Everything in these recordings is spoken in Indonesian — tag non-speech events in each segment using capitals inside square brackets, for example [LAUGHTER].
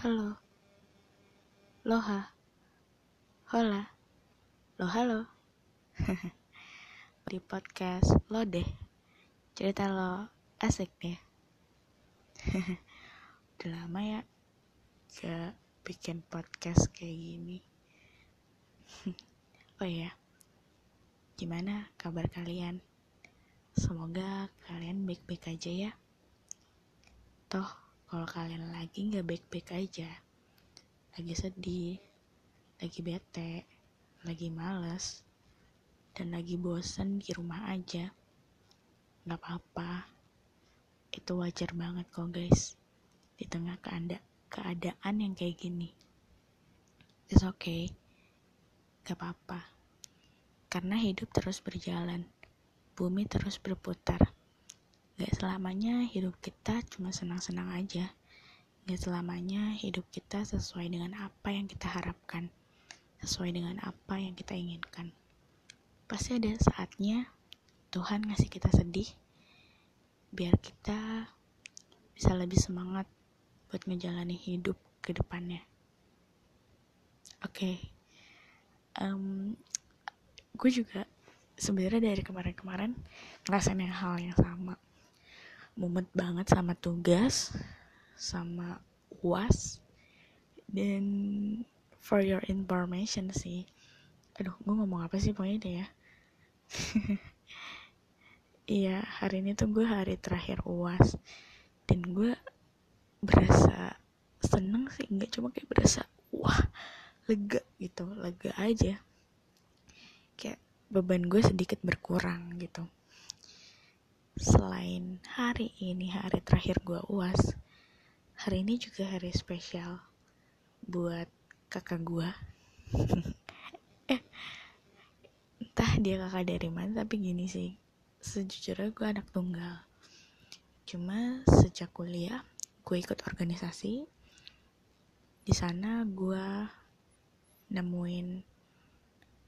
Halo. Loha. Hola. Lo halo. [LAUGHS] Di podcast lo deh. Cerita lo asik deh. [LAUGHS] Udah lama ya gak bikin podcast kayak gini. [LAUGHS] oh iya. Gimana kabar kalian? Semoga kalian baik-baik aja ya. Toh, kalau kalian lagi nggak baik-baik aja, lagi sedih, lagi bete, lagi males, dan lagi bosen di rumah aja, nggak apa-apa. Itu wajar banget kok guys, di tengah keanda keadaan yang kayak gini. It's okay, gak apa-apa. Karena hidup terus berjalan, bumi terus berputar. Gak selamanya hidup kita cuma senang-senang aja. Gak selamanya hidup kita sesuai dengan apa yang kita harapkan, sesuai dengan apa yang kita inginkan. Pasti ada saatnya Tuhan ngasih kita sedih, biar kita bisa lebih semangat buat ngejalanin hidup ke depannya. Oke, okay. um, gue juga sebenarnya dari kemarin-kemarin ngerasain yang hal yang sama mumet banget sama tugas sama uas dan for your information sih. Aduh gue ngomong apa sih pokoknya deh ya? [LAUGHS] Iya hari ini tuh gue hari terakhir uas. Dan gue berasa seneng sih nggak cuma kayak berasa wah lega gitu lega aja. Kayak beban gue sedikit berkurang gitu selain hari ini hari terakhir gue uas hari ini juga hari spesial buat kakak gue [LAUGHS] eh entah dia kakak dari mana tapi gini sih sejujurnya gue anak tunggal. Cuma sejak kuliah gue ikut organisasi. Di sana gue nemuin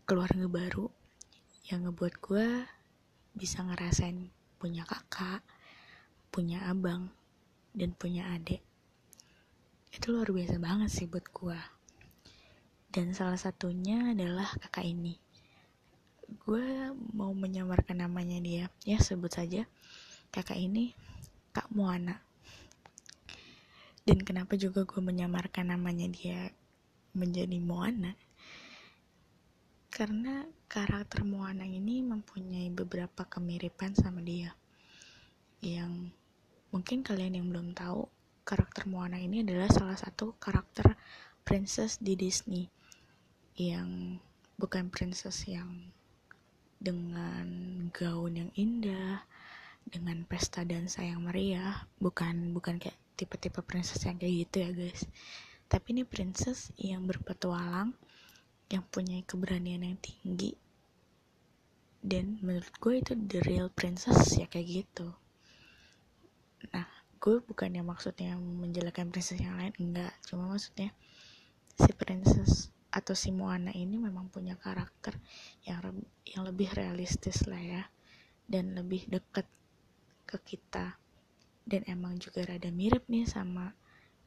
keluarga baru yang ngebuat gue bisa ngerasain punya kakak, punya abang, dan punya adik. Itu luar biasa banget sih buat gue. Dan salah satunya adalah kakak ini. Gue mau menyamarkan namanya dia, ya sebut saja kakak ini Kak Moana. Dan kenapa juga gue menyamarkan namanya dia menjadi Moana? Karena karakter Moana ini mempunyai beberapa kemiripan sama dia. Yang mungkin kalian yang belum tahu karakter Moana ini adalah salah satu karakter princess di Disney. Yang bukan princess yang dengan gaun yang indah dengan pesta dansa yang meriah bukan bukan kayak tipe-tipe princess yang kayak gitu ya guys. Tapi ini princess yang berpetualang yang punya keberanian yang tinggi. Dan menurut gue itu the real princess ya kayak gitu. Nah gue bukannya maksudnya menjelekan princess yang lain enggak. Cuma maksudnya si princess atau si Moana ini memang punya karakter yang yang lebih realistis lah ya. Dan lebih dekat ke kita. Dan emang juga rada mirip nih sama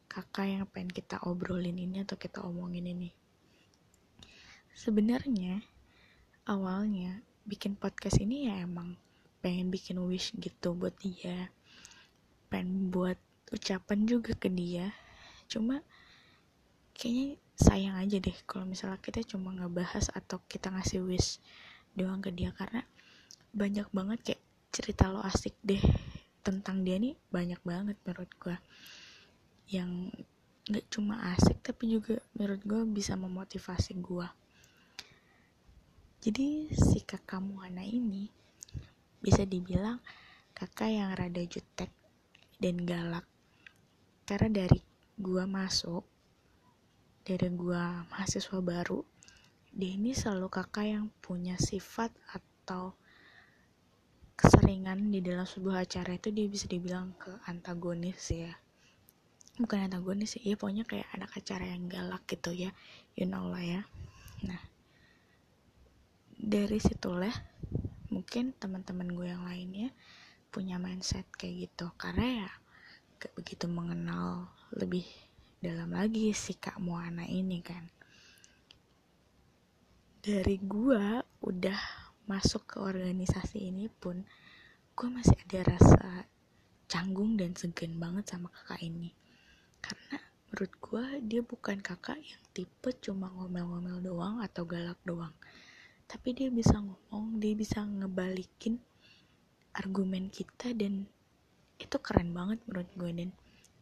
kakak yang pengen kita obrolin ini atau kita omongin ini sebenarnya awalnya bikin podcast ini ya emang pengen bikin wish gitu buat dia. Pengen buat ucapan juga ke dia. Cuma kayaknya sayang aja deh kalau misalnya kita cuma ngebahas atau kita ngasih wish doang ke dia. Karena banyak banget kayak cerita lo asik deh tentang dia nih banyak banget menurut gue yang gak cuma asik tapi juga menurut gue bisa memotivasi gue jadi si kakak Muhana ini bisa dibilang kakak yang rada jutek dan galak. Karena dari gua masuk, dari gua mahasiswa baru, dia ini selalu kakak yang punya sifat atau keseringan di dalam sebuah acara itu dia bisa dibilang ke antagonis ya bukan antagonis ya pokoknya kayak anak acara yang galak gitu ya you know lah ya nah dari situlah mungkin teman-teman gue yang lainnya punya mindset kayak gitu. Karena ya begitu mengenal lebih dalam lagi si Kak Moana ini kan. Dari gua udah masuk ke organisasi ini pun gue masih ada rasa canggung dan segan banget sama kakak ini. Karena menurut gue dia bukan kakak yang tipe cuma ngomel-ngomel doang atau galak doang tapi dia bisa ngomong dia bisa ngebalikin argumen kita dan itu keren banget menurut gue dan.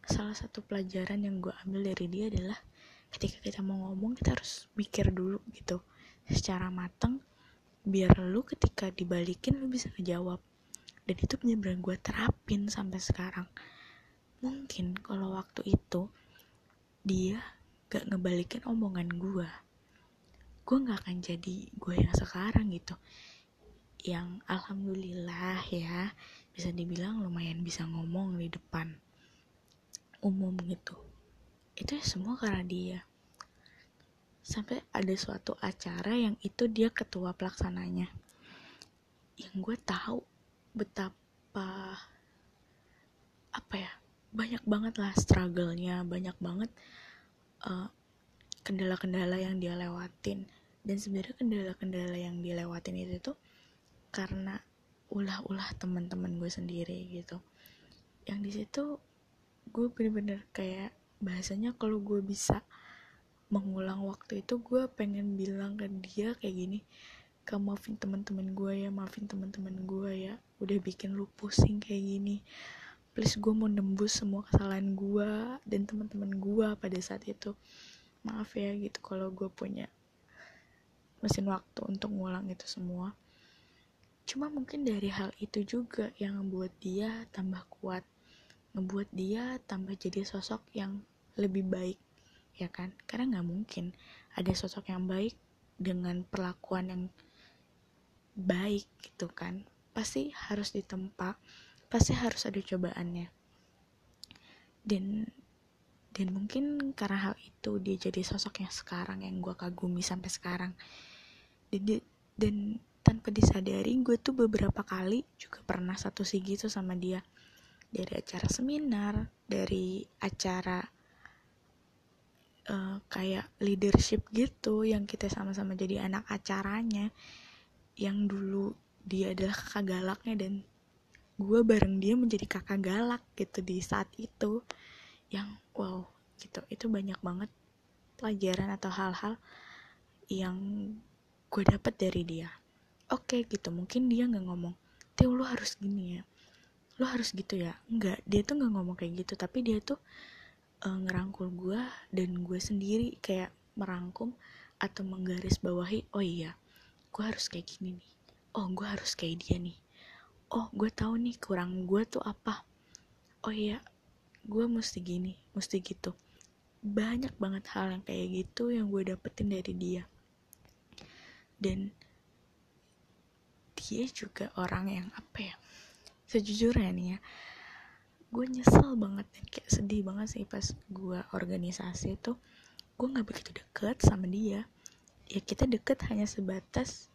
Salah satu pelajaran yang gue ambil dari dia adalah ketika kita mau ngomong kita harus mikir dulu gitu secara mateng biar lu ketika dibalikin lu bisa ngejawab. Dan itu bener-bener gue terapin sampai sekarang. Mungkin kalau waktu itu dia gak ngebalikin omongan gue gue gak akan jadi gue yang sekarang gitu. Yang alhamdulillah ya bisa dibilang lumayan bisa ngomong di depan umum gitu. Itu semua karena dia. Sampai ada suatu acara yang itu dia ketua pelaksananya. Yang gue tahu betapa apa ya banyak banget lah struggle-nya banyak banget kendala kendala-kendala yang dia lewatin. Dan sebenarnya kendala-kendala yang dilewatin itu tuh karena ulah-ulah teman-teman gue sendiri gitu. Yang di situ gue bener-bener kayak bahasanya kalau gue bisa mengulang waktu itu gue pengen bilang ke dia kayak gini kamu maafin teman-teman gue ya maafin teman-teman gue ya. Udah bikin lu pusing kayak gini. Please gue mau nembus semua kesalahan gue dan teman-teman gue pada saat itu maaf ya gitu kalau gue punya mesin waktu untuk ngulang itu semua. Cuma mungkin dari hal itu juga yang membuat dia tambah kuat ngebuat dia tambah jadi sosok yang lebih baik ya kan? Karena nggak mungkin ada sosok yang baik dengan perlakuan yang baik gitu kan. Pasti harus ditempa pasti harus ada cobaannya. Dan dan mungkin karena hal itu dia jadi sosok yang sekarang yang gue kagumi sampai sekarang. Dan, dan tanpa disadari gue tuh beberapa kali juga pernah satu sigi tuh sama dia. Dari acara seminar dari acara uh, kayak leadership gitu yang kita sama-sama jadi anak acaranya yang dulu dia adalah kakak galaknya dan gue bareng dia menjadi kakak galak gitu di saat itu yang wow gitu. Itu banyak banget pelajaran atau hal-hal yang gue dapet dari dia. Oke okay, gitu. Mungkin dia nggak ngomong Tio lu harus gini ya. Lu harus gitu ya. Nggak dia tuh nggak ngomong kayak gitu. Tapi dia tuh uh, ngerangkul gue dan gue sendiri kayak merangkum atau menggaris bawahi oh iya gue harus kayak gini nih. Oh gue harus kayak dia nih. Oh gue tahu nih kurang gue tuh apa. Oh iya gue mesti gini mesti gitu. Banyak banget hal yang kayak gitu yang gue dapetin dari dia. Dan dia juga orang yang apa ya sejujurnya nih ya gue nyesel banget dan kayak sedih banget sih pas gue organisasi itu. Gue nggak begitu deket sama dia. Ya kita deket hanya sebatas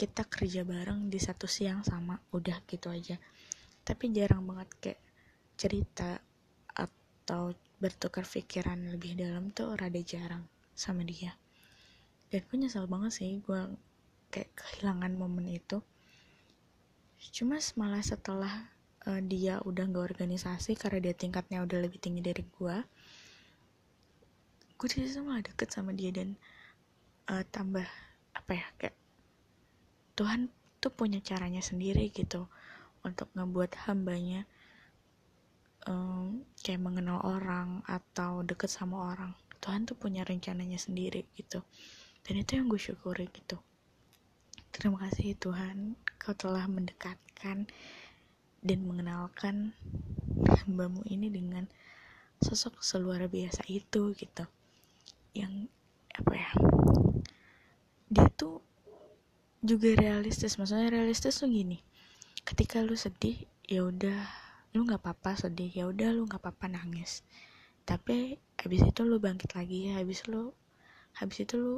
kita kerja bareng di satu siang sama udah gitu aja. Tapi jarang banget kayak cerita atau bertukar pikiran lebih dalam tuh rada jarang sama dia. Dan gue nyesel banget sih gue kayak kehilangan momen itu. Cuma malah setelah uh, dia udah nggak organisasi karena dia tingkatnya udah lebih tinggi dari gue gue di malah deket sama dia dan uh, tambah apa ya kayak Tuhan tuh punya caranya sendiri gitu untuk ngebuat hambanya um, kayak mengenal orang atau deket sama orang. Tuhan tuh punya rencananya sendiri gitu. Dan itu yang gue syukuri gitu. Terima kasih Tuhan kau telah mendekatkan dan mengenalkan hambamu ini dengan sosok seluar biasa itu gitu. Yang apa ya dia tuh juga realistis. Maksudnya realistis tuh gini ketika lu sedih ya udah lu nggak apa-apa sedih ya udah lu nggak apa-apa nangis. Tapi habis itu lu bangkit lagi ya habis lu habis itu lu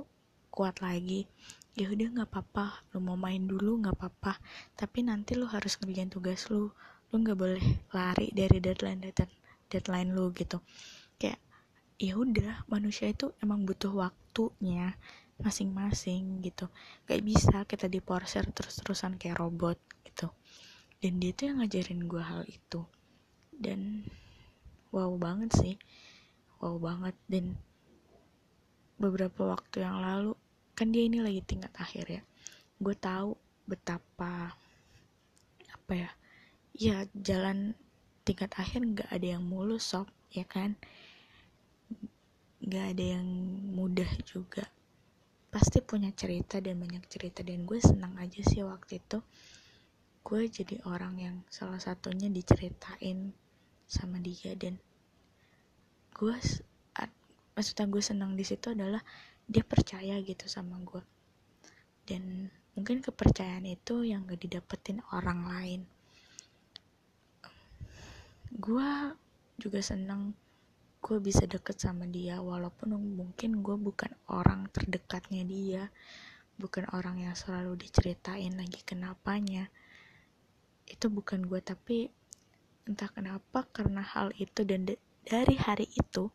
kuat lagi. Ya udah nggak apa-apa lu mau main dulu nggak apa-apa. Tapi nanti lu harus ngerjain tugas lu. Lu nggak boleh lari dari deadline deadline deadline lu gitu. Kayak ya udah manusia itu emang butuh waktunya masing-masing gitu. Gak bisa kita diporsir terus-terusan kayak robot gitu dan dia tuh yang ngajarin gue hal itu. Dan wow banget sih. Wow banget. Dan beberapa waktu yang lalu kan dia ini lagi tingkat akhir ya gue tahu betapa apa ya ya jalan tingkat akhir nggak ada yang mulus sob ya kan? Nggak ada yang mudah juga. Pasti punya cerita dan banyak cerita dan gue senang aja sih waktu itu gue jadi orang yang salah satunya diceritain sama dia dan gue maksudnya gue senang di situ adalah dia percaya gitu sama gue dan mungkin kepercayaan itu yang gak didapetin orang lain. Gue juga senang gue bisa deket sama dia walaupun mungkin gue bukan orang terdekatnya dia bukan orang yang selalu diceritain lagi kenapanya itu bukan gue tapi entah kenapa karena hal itu dan dari hari itu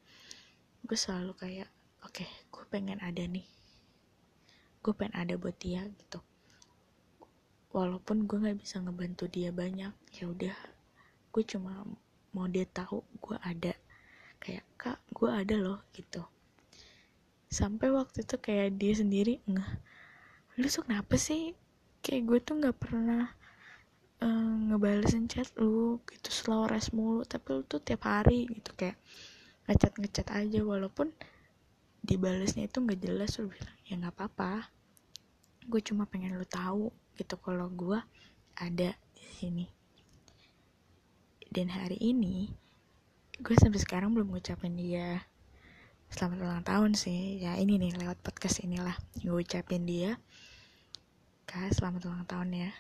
gue selalu kayak oke okay, gue pengen ada nih. Gue pengen ada buat dia gitu. Walaupun gue nggak bisa ngebantu dia banyak ya udah. Gue cuma mau dia tahu gue ada. Kayak kak gue ada loh gitu. Sampai waktu itu kayak dia sendiri nggak lu tuh kenapa sih? Kayak gue tuh nggak pernah uh, ngebalesin chat lu gitu slow res mulu. Tapi lu tuh tiap hari gitu kayak ngechat ngechat aja. Walaupun dibalesnya itu nggak jelas lu bilang ya nggak apa-apa. Gue cuma pengen lu tahu gitu kalau gue ada di sini. Dan hari ini gue sampai sekarang belum ngucapin dia selamat ulang tahun sih. Ya ini nih lewat podcast inilah. Gue ucapin dia kak selamat ulang tahun ya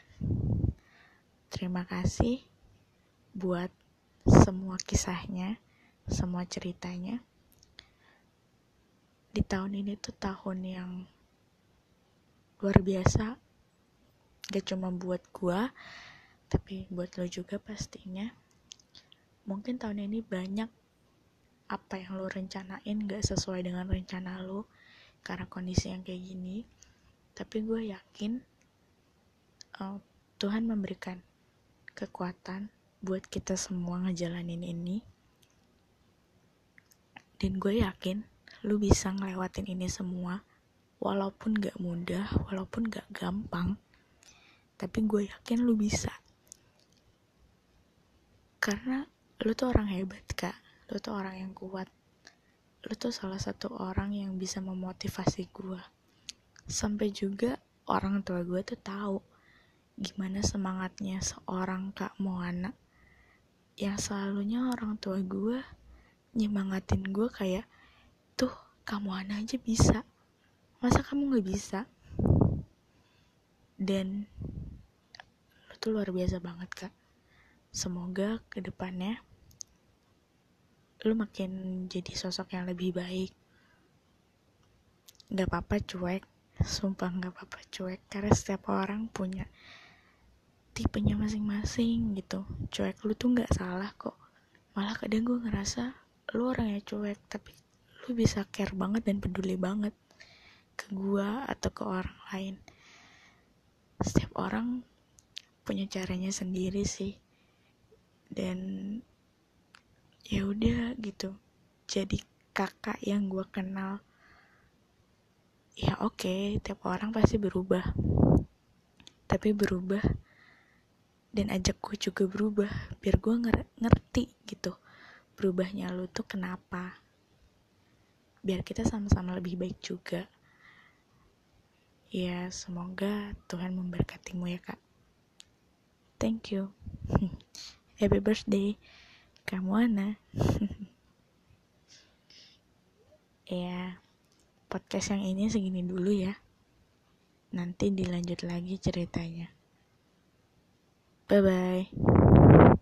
terima kasih buat semua kisahnya semua ceritanya. Di tahun ini tuh tahun yang luar biasa. Gak cuma buat gua tapi buat lo juga pastinya. Mungkin tahun ini banyak apa yang lo rencanain gak sesuai dengan rencana lo karena kondisi yang kayak gini. Tapi gue yakin uh, Tuhan memberikan kekuatan buat kita semua ngejalanin ini. Dan gue yakin lu bisa ngelewatin ini semua walaupun gak mudah walaupun gak gampang. Tapi gue yakin lu bisa. Karena lu tuh orang hebat kak. Lu tuh orang yang kuat. Lu tuh salah satu orang yang bisa memotivasi gue. Sampai juga orang tua gue tuh tahu gimana semangatnya seorang kak Moana? Yang selalunya orang tua gue nyemangatin gue kayak tuh kamu anak aja bisa. Masa kamu nggak bisa? Dan lo tuh luar biasa banget kak. Semoga ke depannya lo makin jadi sosok yang lebih baik. Nggak apa-apa cuek. Sumpah nggak apa-apa cuek. Karena setiap orang punya tipenya masing-masing gitu. Cuek lu tuh nggak salah kok. Malah kadang gue ngerasa lu orang yang cuek tapi lu bisa care banget dan peduli banget ke gua atau ke orang lain. Setiap orang punya caranya sendiri sih. Dan ya udah gitu. Jadi kakak yang gua kenal ya oke okay, tiap orang pasti berubah. Tapi berubah dan ajak gue juga berubah biar gue ngerti gitu berubahnya lu tuh kenapa. Biar kita sama-sama lebih baik juga. Ya semoga Tuhan memberkatimu ya kak. Thank you. [LAUGHS] Happy birthday kamu Ana [LAUGHS] ya podcast yang ini segini dulu ya. Nanti dilanjut lagi ceritanya 拜拜。